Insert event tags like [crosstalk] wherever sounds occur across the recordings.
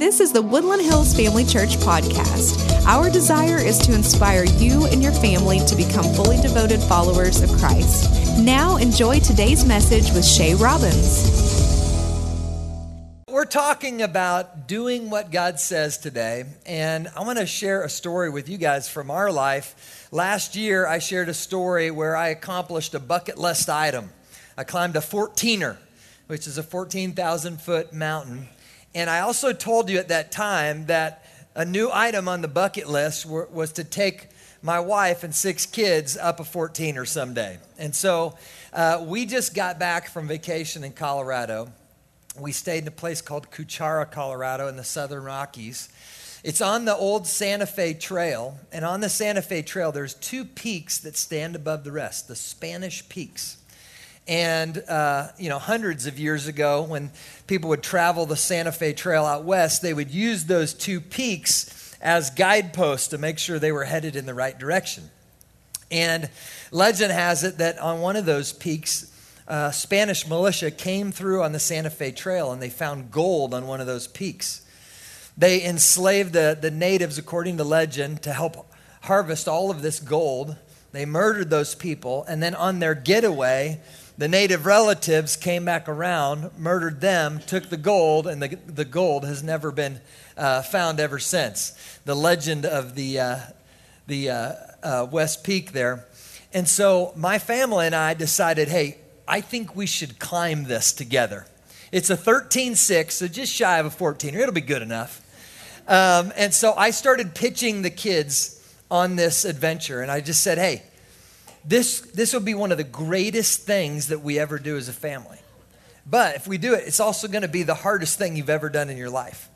This is the Woodland Hills Family Church podcast. Our desire is to inspire you and your family to become fully devoted followers of Christ. Now, enjoy today's message with Shay Robbins. We're talking about doing what God says today, and I want to share a story with you guys from our life. Last year, I shared a story where I accomplished a bucket list item. I climbed a 14er, which is a 14,000 foot mountain. And I also told you at that time that a new item on the bucket list were, was to take my wife and six kids up a 14er someday. And so uh, we just got back from vacation in Colorado. We stayed in a place called Cuchara, Colorado, in the Southern Rockies. It's on the old Santa Fe Trail. And on the Santa Fe Trail, there's two peaks that stand above the rest the Spanish Peaks. And, uh, you know, hundreds of years ago, when people would travel the Santa Fe Trail out west, they would use those two peaks as guideposts to make sure they were headed in the right direction. And legend has it that on one of those peaks, uh, Spanish militia came through on the Santa Fe Trail and they found gold on one of those peaks. They enslaved the, the natives, according to legend, to help harvest all of this gold. They murdered those people, and then on their getaway, the native relatives came back around, murdered them, took the gold, and the, the gold has never been uh, found ever since. The legend of the, uh, the uh, uh West Peak there. And so my family and I decided hey, I think we should climb this together. It's a 13 6, so just shy of a 14. It'll be good enough. Um, and so I started pitching the kids on this adventure, and I just said, hey, this, this will be one of the greatest things that we ever do as a family. But if we do it, it's also going to be the hardest thing you've ever done in your life.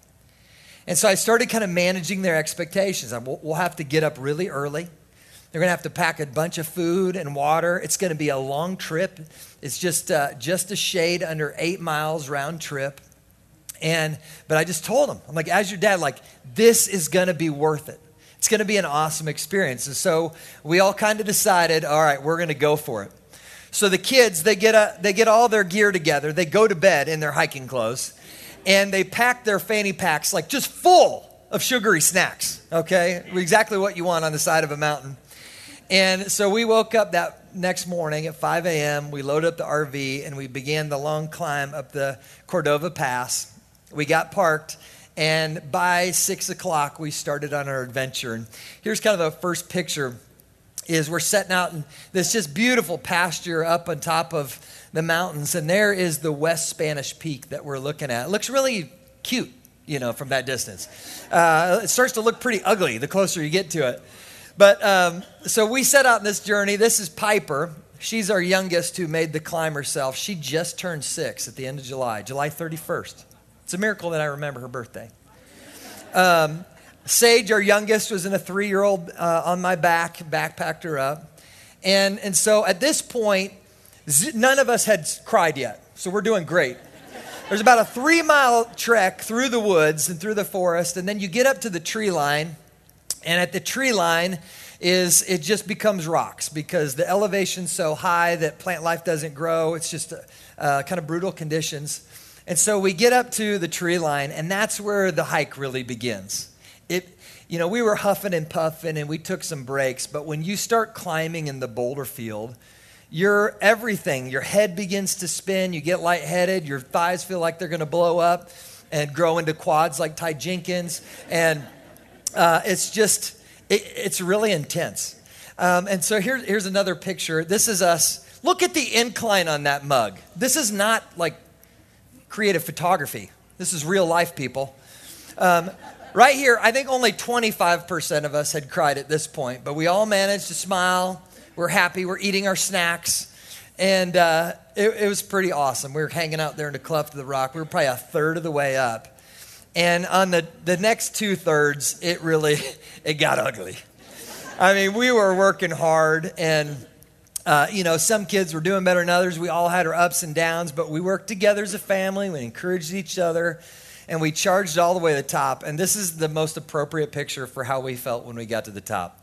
And so I started kind of managing their expectations. We'll have to get up really early. They're going to have to pack a bunch of food and water. It's going to be a long trip. It's just, uh, just a shade under eight miles round trip. And, but I just told them, I'm like, as your dad, like, this is going to be worth it. It's going to be an awesome experience. And so we all kind of decided, all right, we're going to go for it. So the kids, they get, a, they get all their gear together. They go to bed in their hiking clothes and they pack their fanny packs like just full of sugary snacks, okay? Exactly what you want on the side of a mountain. And so we woke up that next morning at 5 a.m. We loaded up the RV and we began the long climb up the Cordova Pass. We got parked and by six o'clock, we started on our adventure. And here's kind of the first picture is we're setting out in this just beautiful pasture up on top of the mountains. And there is the West Spanish Peak that we're looking at. It looks really cute, you know, from that distance. Uh, it starts to look pretty ugly the closer you get to it. But um, so we set out in this journey. This is Piper. She's our youngest who made the climb herself. She just turned six at the end of July, July 31st. It's a miracle that I remember her birthday. Um, Sage, our youngest, was in a three year old uh, on my back, backpacked her up. And, and so at this point, none of us had cried yet. So we're doing great. There's about a three mile trek through the woods and through the forest, and then you get up to the tree line. And at the tree line, is it just becomes rocks because the elevation's so high that plant life doesn't grow. It's just uh, kind of brutal conditions. And so we get up to the tree line, and that's where the hike really begins. It, you know, we were huffing and puffing and we took some breaks, but when you start climbing in the boulder field, your everything, your head begins to spin, you get lightheaded, your thighs feel like they're going to blow up and grow into quads like Ty Jenkins. And uh, it's just, it, it's really intense. Um, and so here, here's another picture. This is us. Look at the incline on that mug. This is not like creative photography. This is real life, people. Um, right here, I think only 25% of us had cried at this point, but we all managed to smile. We're happy. We're eating our snacks. And uh, it, it, was pretty awesome. We were hanging out there in the cleft of the rock. We were probably a third of the way up. And on the, the next two thirds, it really, [laughs] it got ugly. I mean, we were working hard and uh, you know, some kids were doing better than others. We all had our ups and downs, but we worked together as a family. We encouraged each other, and we charged all the way to the top. And this is the most appropriate picture for how we felt when we got to the top.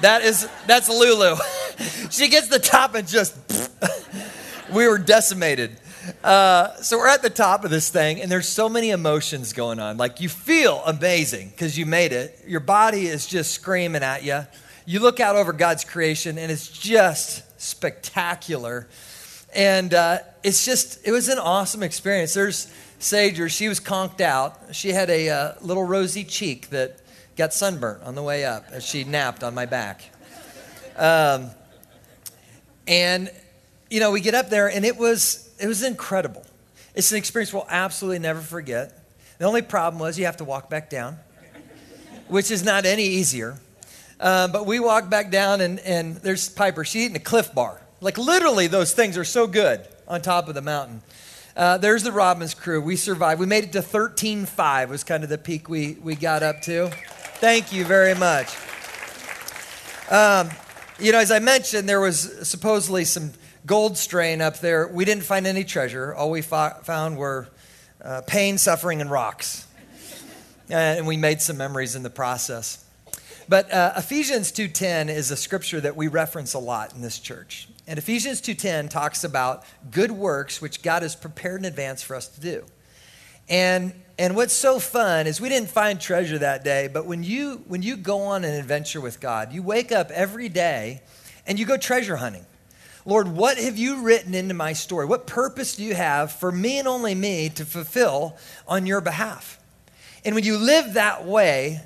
That is, that's Lulu. [laughs] she gets the top and just, [laughs] we were decimated. Uh, so we're at the top of this thing, and there's so many emotions going on. Like you feel amazing because you made it. Your body is just screaming at you. You look out over God's creation, and it's just spectacular. And uh, it's just, it was an awesome experience. There's Sager, she was conked out. She had a uh, little rosy cheek that got sunburnt on the way up as she napped on my back. Um, and, you know, we get up there, and it was, it was incredible. It's an experience we'll absolutely never forget. The only problem was you have to walk back down, which is not any easier. Uh, but we walked back down, and, and there's Piper. She's eating a Clif Bar. Like, literally, those things are so good on top of the mountain. Uh, there's the Robbins crew. We survived. We made it to 13.5 was kind of the peak we, we got up to. Thank you very much. Um, you know, as I mentioned, there was supposedly some gold strain up there. We didn't find any treasure. All we fo- found were uh, pain, suffering, and rocks. And we made some memories in the process. But uh, Ephesians 2:10 is a scripture that we reference a lot in this church. And Ephesians 2:10 talks about good works which God has prepared in advance for us to do. And and what's so fun is we didn't find treasure that day, but when you when you go on an adventure with God, you wake up every day and you go treasure hunting. Lord, what have you written into my story? What purpose do you have for me and only me to fulfill on your behalf? And when you live that way,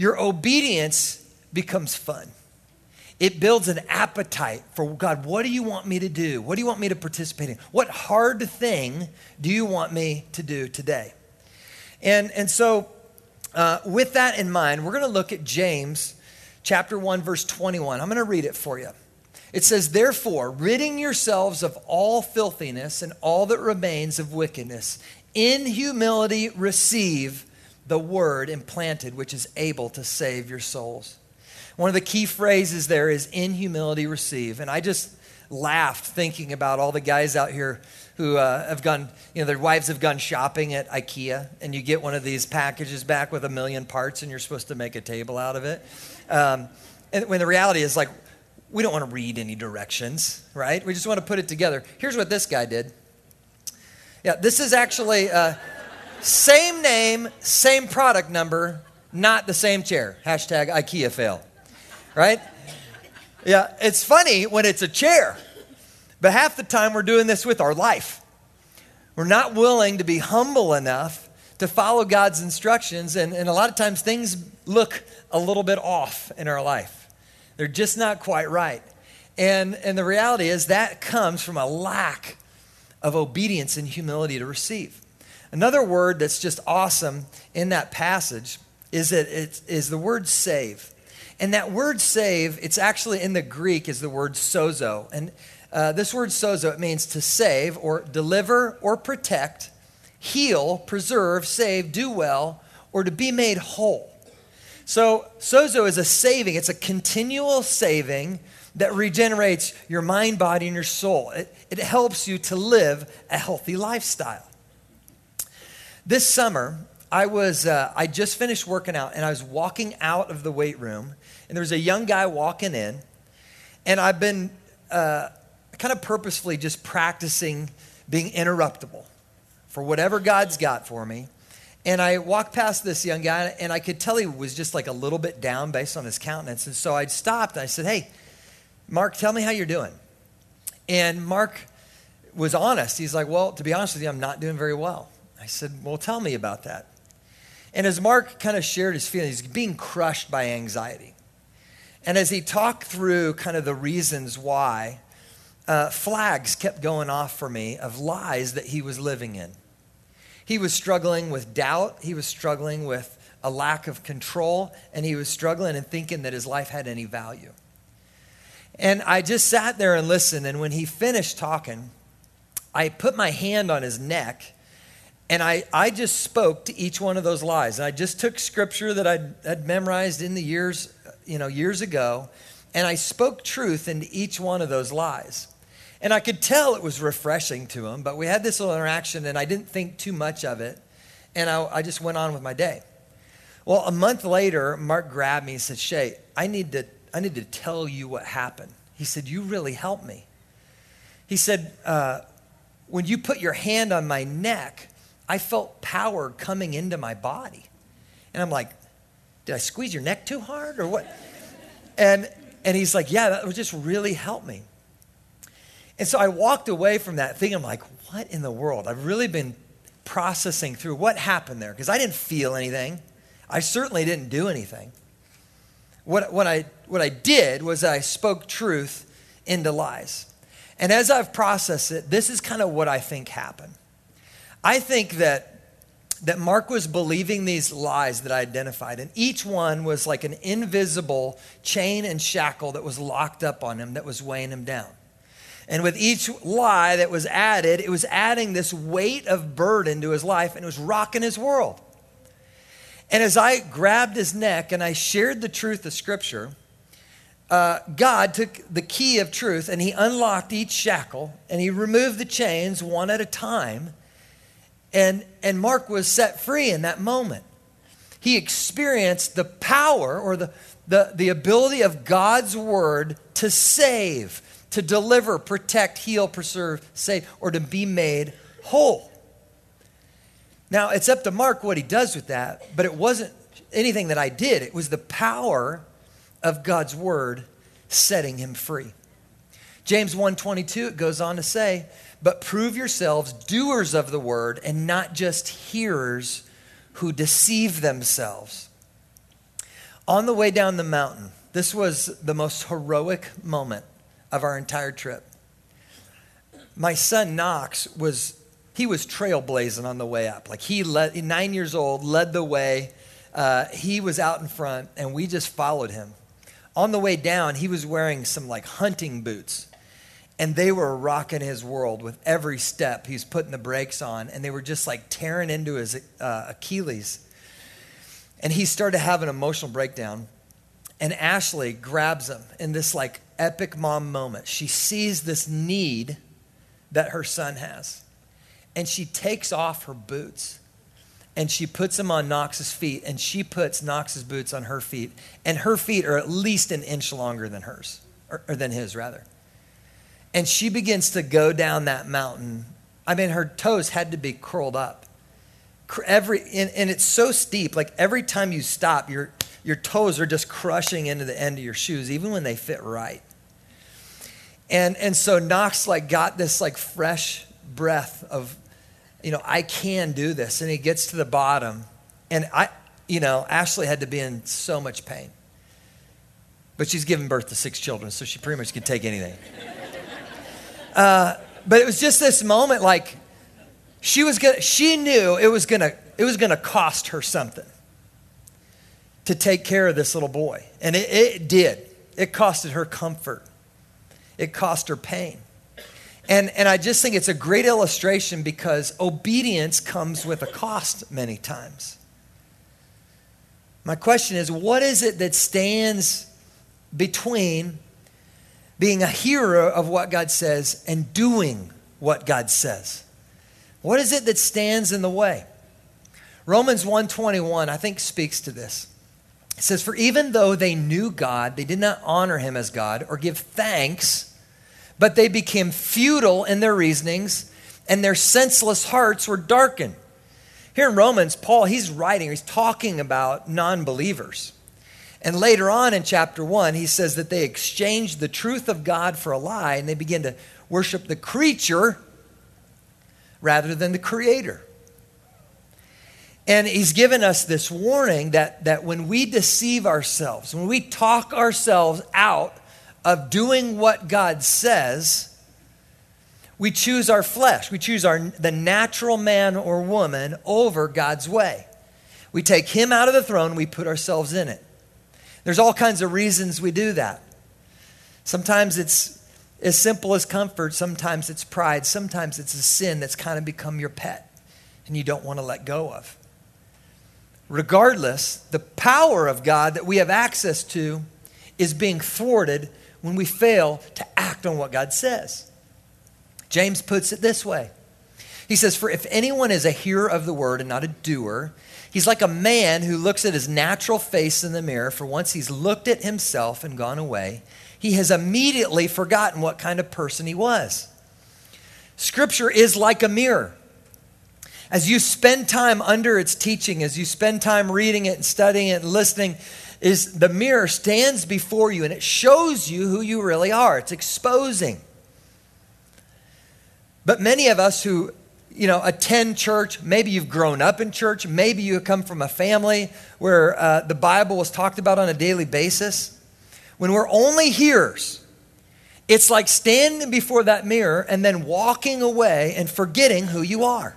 your obedience becomes fun. It builds an appetite for God, what do you want me to do? What do you want me to participate in? What hard thing do you want me to do today? And, and so, uh, with that in mind, we're going to look at James chapter 1, verse 21. I'm going to read it for you. It says, Therefore, ridding yourselves of all filthiness and all that remains of wickedness, in humility receive the word implanted, which is able to save your souls. One of the key phrases there is in humility receive. And I just laughed thinking about all the guys out here who uh, have gone, you know, their wives have gone shopping at IKEA, and you get one of these packages back with a million parts, and you're supposed to make a table out of it. Um, and when the reality is, like, we don't want to read any directions, right? We just want to put it together. Here's what this guy did. Yeah, this is actually. Uh, same name, same product number, not the same chair. Hashtag IKEA fail. Right? Yeah, it's funny when it's a chair, but half the time we're doing this with our life. We're not willing to be humble enough to follow God's instructions, and, and a lot of times things look a little bit off in our life. They're just not quite right. And, and the reality is that comes from a lack of obedience and humility to receive. Another word that's just awesome in that passage is that it is the word save. And that word save, it's actually in the Greek is the word sozo. And uh, this word sozo, it means to save or deliver or protect, heal, preserve, save, do well, or to be made whole. So sozo is a saving, it's a continual saving that regenerates your mind, body, and your soul. It, it helps you to live a healthy lifestyle. This summer, I was uh, I just finished working out and I was walking out of the weight room and there was a young guy walking in and I've been uh, kind of purposefully just practicing being interruptible for whatever God's got for me. And I walked past this young guy and I could tell he was just like a little bit down based on his countenance. And so I stopped and I said, "Hey, Mark, tell me how you're doing." And Mark was honest. He's like, "Well, to be honest with you, I'm not doing very well." I said, Well, tell me about that. And as Mark kind of shared his feelings, he's being crushed by anxiety. And as he talked through kind of the reasons why, uh, flags kept going off for me of lies that he was living in. He was struggling with doubt, he was struggling with a lack of control, and he was struggling and thinking that his life had any value. And I just sat there and listened, and when he finished talking, I put my hand on his neck and I, I just spoke to each one of those lies. And I just took scripture that I'd, memorized in the years, you know, years ago, and I spoke truth into each one of those lies. And I could tell it was refreshing to him, but we had this little interaction and I didn't think too much of it. And I, I just went on with my day. Well, a month later, Mark grabbed me and said, Shay, I need to, I need to tell you what happened. He said, You really helped me. He said, uh, when you put your hand on my neck, I felt power coming into my body. And I'm like, did I squeeze your neck too hard or what? And, and he's like, yeah, that would just really help me. And so I walked away from that thing. I'm like, what in the world? I've really been processing through what happened there because I didn't feel anything. I certainly didn't do anything. What, what, I, what I did was I spoke truth into lies. And as I've processed it, this is kind of what I think happened. I think that that Mark was believing these lies that I identified, and each one was like an invisible chain and shackle that was locked up on him that was weighing him down. And with each lie that was added, it was adding this weight of burden to his life and it was rocking his world. And as I grabbed his neck and I shared the truth of Scripture, uh, God took the key of truth and he unlocked each shackle and he removed the chains one at a time. And, and Mark was set free in that moment. He experienced the power or the, the, the ability of God's word to save, to deliver, protect, heal, preserve, save, or to be made whole. Now, it's up to Mark what he does with that, but it wasn't anything that I did. It was the power of God's word setting him free. James 1:22 it goes on to say, "But prove yourselves doers of the word and not just hearers who deceive themselves." On the way down the mountain, this was the most heroic moment of our entire trip. My son Knox was he was trailblazing on the way up. Like he led, nine years old, led the way. Uh, he was out in front, and we just followed him. On the way down, he was wearing some like hunting boots, and they were rocking his world with every step. He's putting the brakes on, and they were just like tearing into his uh, Achilles. And he started to have an emotional breakdown. And Ashley grabs him in this like epic mom moment. She sees this need that her son has and she takes off her boots and she puts them on Knox's feet and she puts Knox's boots on her feet and her feet are at least an inch longer than hers or, or than his rather and she begins to go down that mountain I mean her toes had to be curled up every and, and it's so steep like every time you stop your your toes are just crushing into the end of your shoes even when they fit right and and so Knox like got this like fresh breath of, you know, I can do this. And he gets to the bottom. And I, you know, Ashley had to be in so much pain. But she's given birth to six children, so she pretty much can take anything. Uh, but it was just this moment like she was gonna, she knew it was gonna, it was gonna cost her something to take care of this little boy. And it, it did. It costed her comfort. It cost her pain. And, and I just think it's a great illustration because obedience comes with a cost many times. My question is what is it that stands between being a hearer of what God says and doing what God says? What is it that stands in the way? Romans 121 I think speaks to this. It says for even though they knew God, they did not honor him as God or give thanks but they became futile in their reasonings, and their senseless hearts were darkened. Here in Romans, Paul, he's writing, he's talking about non believers. And later on in chapter 1, he says that they exchanged the truth of God for a lie and they begin to worship the creature rather than the creator. And he's given us this warning that, that when we deceive ourselves, when we talk ourselves out of doing what God says, we choose our flesh. We choose our, the natural man or woman over God's way. We take him out of the throne, we put ourselves in it. There's all kinds of reasons we do that. Sometimes it's as simple as comfort, sometimes it's pride, sometimes it's a sin that's kind of become your pet and you don't want to let go of. Regardless, the power of God that we have access to is being thwarted when we fail to act on what God says. James puts it this way He says, For if anyone is a hearer of the word and not a doer, he's like a man who looks at his natural face in the mirror, for once he's looked at himself and gone away, he has immediately forgotten what kind of person he was. Scripture is like a mirror. As you spend time under its teaching, as you spend time reading it and studying it and listening, is the mirror stands before you and it shows you who you really are. It's exposing. But many of us who you know, attend church. Maybe you've grown up in church. Maybe you come from a family where uh, the Bible was talked about on a daily basis. When we're only hearers, it's like standing before that mirror and then walking away and forgetting who you are.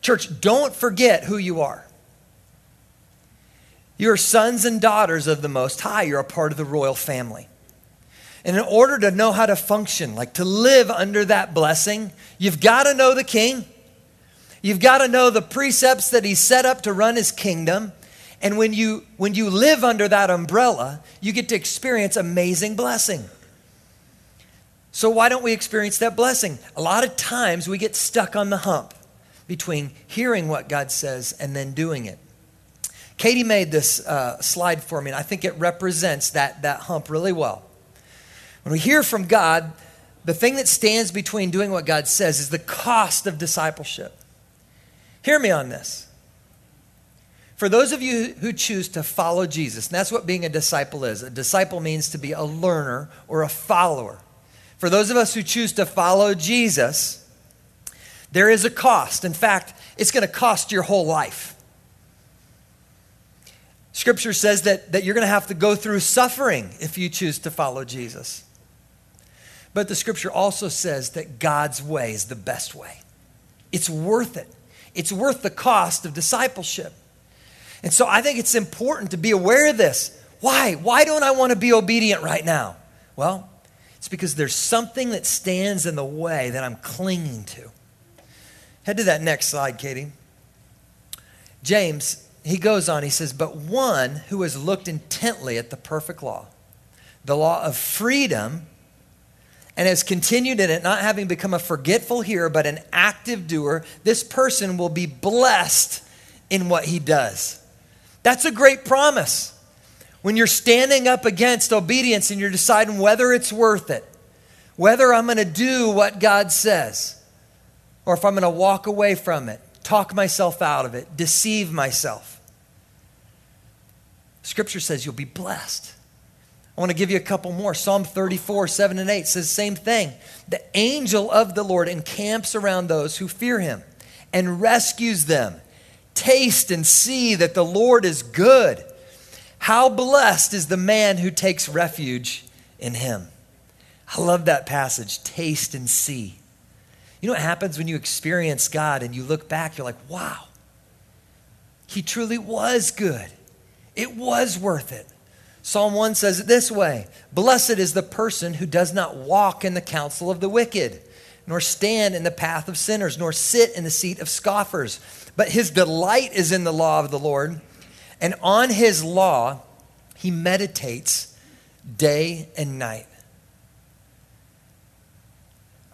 Church, don't forget who you are. You're sons and daughters of the Most High. You're a part of the royal family. And in order to know how to function, like to live under that blessing, you've got to know the king. You've got to know the precepts that he set up to run his kingdom. And when you when you live under that umbrella, you get to experience amazing blessing. So why don't we experience that blessing? A lot of times we get stuck on the hump between hearing what God says and then doing it. Katie made this uh, slide for me, and I think it represents that, that hump really well. When we hear from God, the thing that stands between doing what God says is the cost of discipleship. Hear me on this. For those of you who choose to follow Jesus, and that's what being a disciple is a disciple means to be a learner or a follower. For those of us who choose to follow Jesus, there is a cost. In fact, it's going to cost your whole life. Scripture says that, that you're going to have to go through suffering if you choose to follow Jesus. But the scripture also says that God's way is the best way. It's worth it. It's worth the cost of discipleship. And so I think it's important to be aware of this. Why? Why don't I want to be obedient right now? Well, it's because there's something that stands in the way that I'm clinging to. Head to that next slide, Katie. James, he goes on, he says, But one who has looked intently at the perfect law, the law of freedom, and has continued in it, not having become a forgetful hearer, but an active doer, this person will be blessed in what he does. That's a great promise. When you're standing up against obedience and you're deciding whether it's worth it, whether I'm going to do what God says, or if I'm going to walk away from it, talk myself out of it, deceive myself. Scripture says you'll be blessed. I want to give you a couple more. Psalm 34, 7 and 8 says same thing. The angel of the Lord encamps around those who fear him and rescues them. Taste and see that the Lord is good. How blessed is the man who takes refuge in him. I love that passage. Taste and see. You know what happens when you experience God and you look back, you're like, wow, he truly was good. It was worth it. Psalm 1 says it this way Blessed is the person who does not walk in the counsel of the wicked, nor stand in the path of sinners, nor sit in the seat of scoffers. But his delight is in the law of the Lord, and on his law he meditates day and night.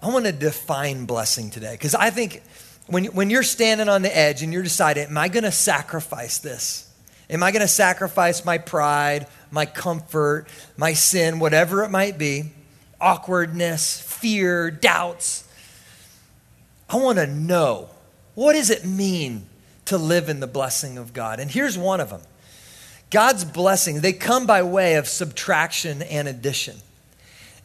I want to define blessing today because I think when, when you're standing on the edge and you're deciding, am I going to sacrifice this? Am I going to sacrifice my pride, my comfort, my sin, whatever it might be, awkwardness, fear, doubts? I want to know what does it mean to live in the blessing of God? And here's one of them. God's blessing, they come by way of subtraction and addition.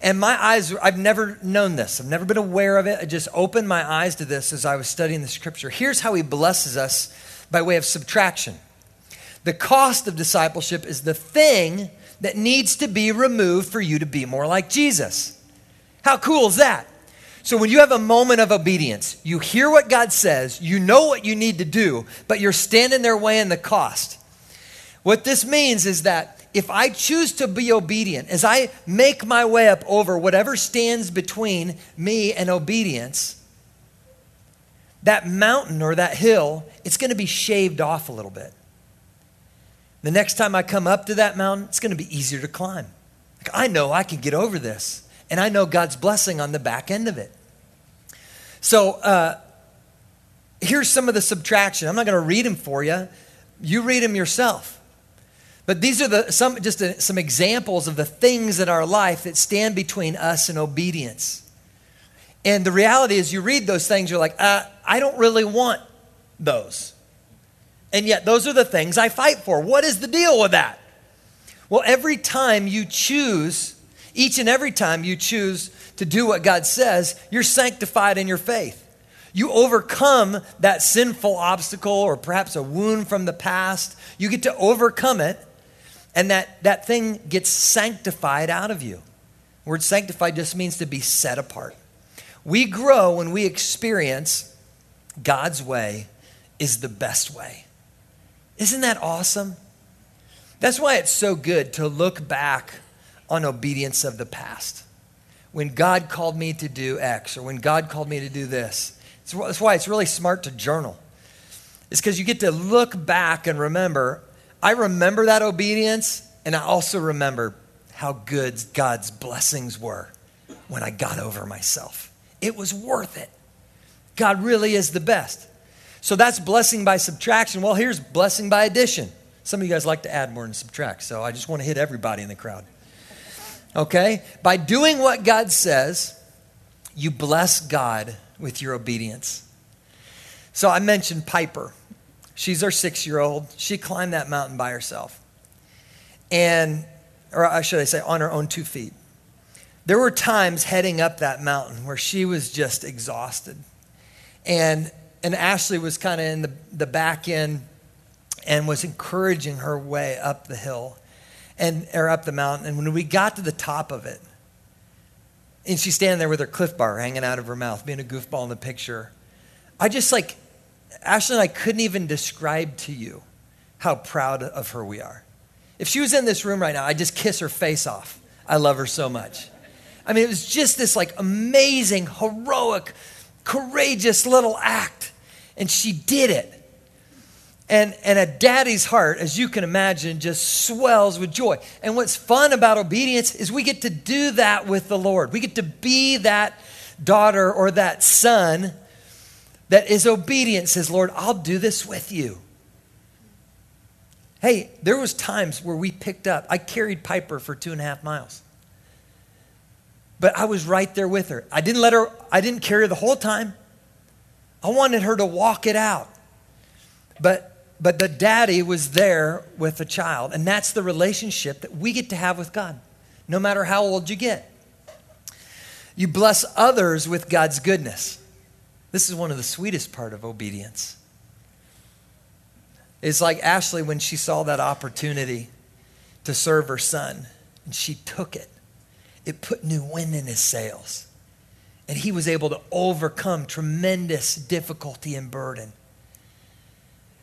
And my eyes, I've never known this. I've never been aware of it. I just opened my eyes to this as I was studying the scripture. Here's how he blesses us by way of subtraction. The cost of discipleship is the thing that needs to be removed for you to be more like Jesus. How cool is that? So, when you have a moment of obedience, you hear what God says, you know what you need to do, but you're standing there weighing the cost. What this means is that if I choose to be obedient, as I make my way up over whatever stands between me and obedience, that mountain or that hill, it's going to be shaved off a little bit. The next time I come up to that mountain, it's going to be easier to climb. Like, I know I can get over this, and I know God's blessing on the back end of it. So uh, here's some of the subtraction. I'm not going to read them for you. You read them yourself. But these are the, some, just a, some examples of the things in our life that stand between us and obedience. And the reality is, you read those things, you're like, uh, I don't really want those. And yet, those are the things I fight for. What is the deal with that? Well, every time you choose, each and every time you choose to do what God says, you're sanctified in your faith. You overcome that sinful obstacle or perhaps a wound from the past. You get to overcome it, and that, that thing gets sanctified out of you. The word sanctified just means to be set apart. We grow when we experience God's way is the best way. Isn't that awesome? That's why it's so good to look back on obedience of the past. When God called me to do X or when God called me to do this. That's why it's really smart to journal. It's because you get to look back and remember. I remember that obedience, and I also remember how good God's blessings were when I got over myself. It was worth it. God really is the best. So that's blessing by subtraction. Well, here's blessing by addition. Some of you guys like to add more than subtract, so I just want to hit everybody in the crowd. Okay? By doing what God says, you bless God with your obedience. So I mentioned Piper. She's our six year old. She climbed that mountain by herself. And, or should I say, on her own two feet. There were times heading up that mountain where she was just exhausted. And, and Ashley was kind of in the, the back end and was encouraging her way up the hill and or up the mountain. And when we got to the top of it, and she's standing there with her Clif Bar hanging out of her mouth, being a goofball in the picture. I just like, Ashley and I couldn't even describe to you how proud of her we are. If she was in this room right now, I'd just kiss her face off. I love her so much. I mean, it was just this like amazing, heroic, courageous little act. And she did it. And, and a daddy's heart, as you can imagine, just swells with joy. And what's fun about obedience is we get to do that with the Lord. We get to be that daughter or that son that is obedient, says, Lord, I'll do this with you. Hey, there was times where we picked up, I carried Piper for two and a half miles. But I was right there with her. I didn't let her, I didn't carry her the whole time. I wanted her to walk it out. But but the daddy was there with the child. And that's the relationship that we get to have with God, no matter how old you get. You bless others with God's goodness. This is one of the sweetest part of obedience. It's like Ashley when she saw that opportunity to serve her son, and she took it. It put new wind in his sails. And he was able to overcome tremendous difficulty and burden.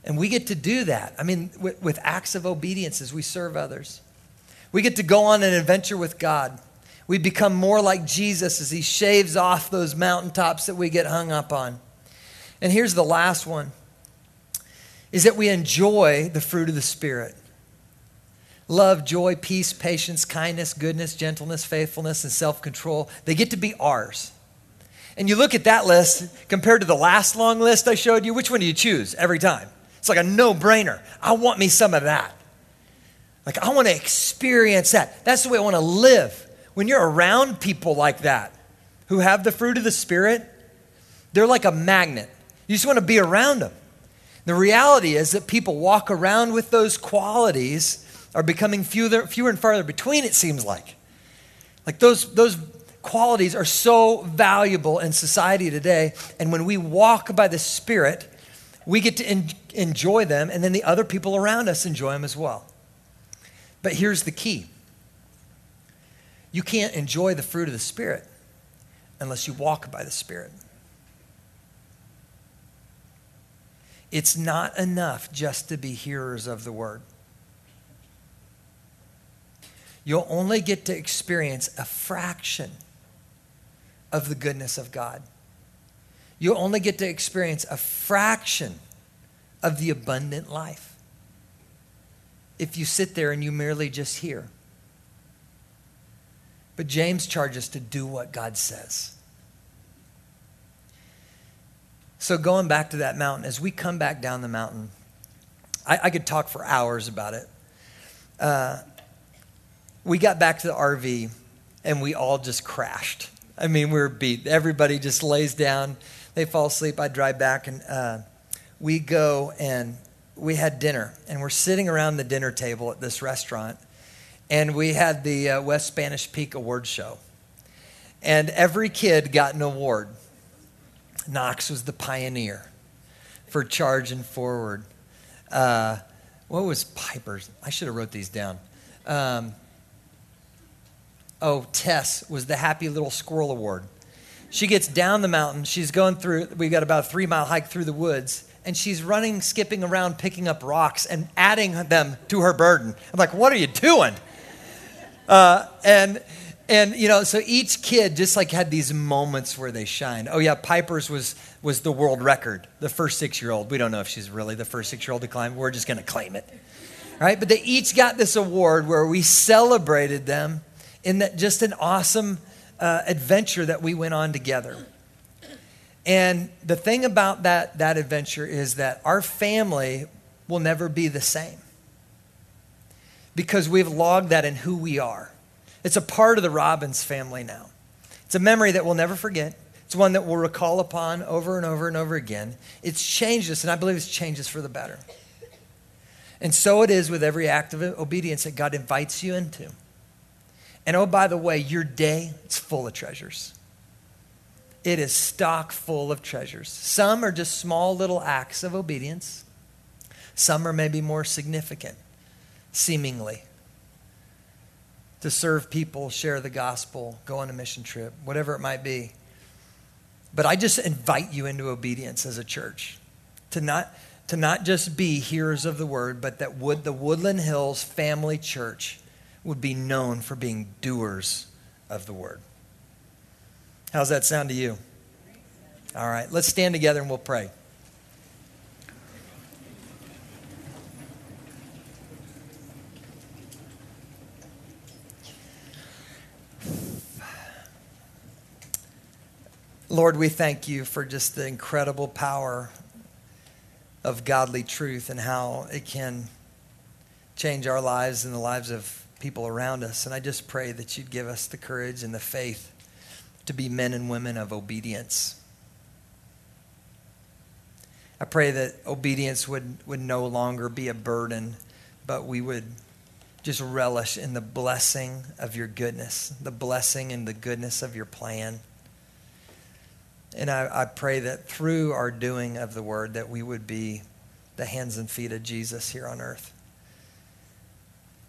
And we get to do that. I mean, with, with, acts of obedience as we serve others. We get to go on an adventure with God. We become more like Jesus as he shaves off those mountaintops that we get hung up on. And here's the last one is that we enjoy the fruit of the Spirit. Love, joy, peace, patience, kindness, goodness, gentleness, faithfulness, and self control. They get to be ours. And you look at that list compared to the last long list I showed you, which one do you choose every time? It's like a no brainer. I want me some of that. Like, I want to experience that. That's the way I want to live. When you're around people like that who have the fruit of the Spirit, they're like a magnet. You just want to be around them. The reality is that people walk around with those qualities are becoming fewer, fewer and farther between, it seems like. Like those, those qualities are so valuable in society today. And when we walk by the Spirit, we get to en- enjoy them, and then the other people around us enjoy them as well. But here's the key you can't enjoy the fruit of the Spirit unless you walk by the Spirit. It's not enough just to be hearers of the word. You'll only get to experience a fraction of the goodness of God you only get to experience a fraction of the abundant life if you sit there and you merely just hear. But James charges to do what God says. So, going back to that mountain, as we come back down the mountain, I, I could talk for hours about it. Uh, we got back to the RV and we all just crashed. I mean, we were beat. Everybody just lays down. They fall asleep. I drive back, and uh, we go and we had dinner. And we're sitting around the dinner table at this restaurant. And we had the uh, West Spanish Peak Award Show. And every kid got an award. Knox was the pioneer for charging forward. Uh, what was Piper's? I should have wrote these down. Um, oh, Tess was the Happy Little Squirrel Award. She gets down the mountain. She's going through, we got about a three mile hike through the woods, and she's running, skipping around, picking up rocks and adding them to her burden. I'm like, what are you doing? Uh, and, and, you know, so each kid just like had these moments where they shine. Oh, yeah, Piper's was, was the world record, the first six year old. We don't know if she's really the first six year old to climb. We're just going to claim it. Right? But they each got this award where we celebrated them in that just an awesome uh, adventure that we went on together. And the thing about that, that adventure is that our family will never be the same because we've logged that in who we are. It's a part of the Robbins family now. It's a memory that we'll never forget. It's one that we'll recall upon over and over and over again. It's changed us, and I believe it's changed us for the better. And so it is with every act of obedience that God invites you into. And oh, by the way, your day is full of treasures. It is stock full of treasures. Some are just small little acts of obedience, some are maybe more significant, seemingly. To serve people, share the gospel, go on a mission trip, whatever it might be. But I just invite you into obedience as a church. To not, to not just be hearers of the word, but that would, the Woodland Hills Family Church would be known for being doers of the word. How's that sound to you? All right, let's stand together and we'll pray. Lord, we thank you for just the incredible power of godly truth and how it can change our lives and the lives of people around us. And I just pray that you'd give us the courage and the faith to be men and women of obedience. I pray that obedience would, would no longer be a burden, but we would just relish in the blessing of your goodness, the blessing and the goodness of your plan. And I, I pray that through our doing of the word that we would be the hands and feet of Jesus here on earth.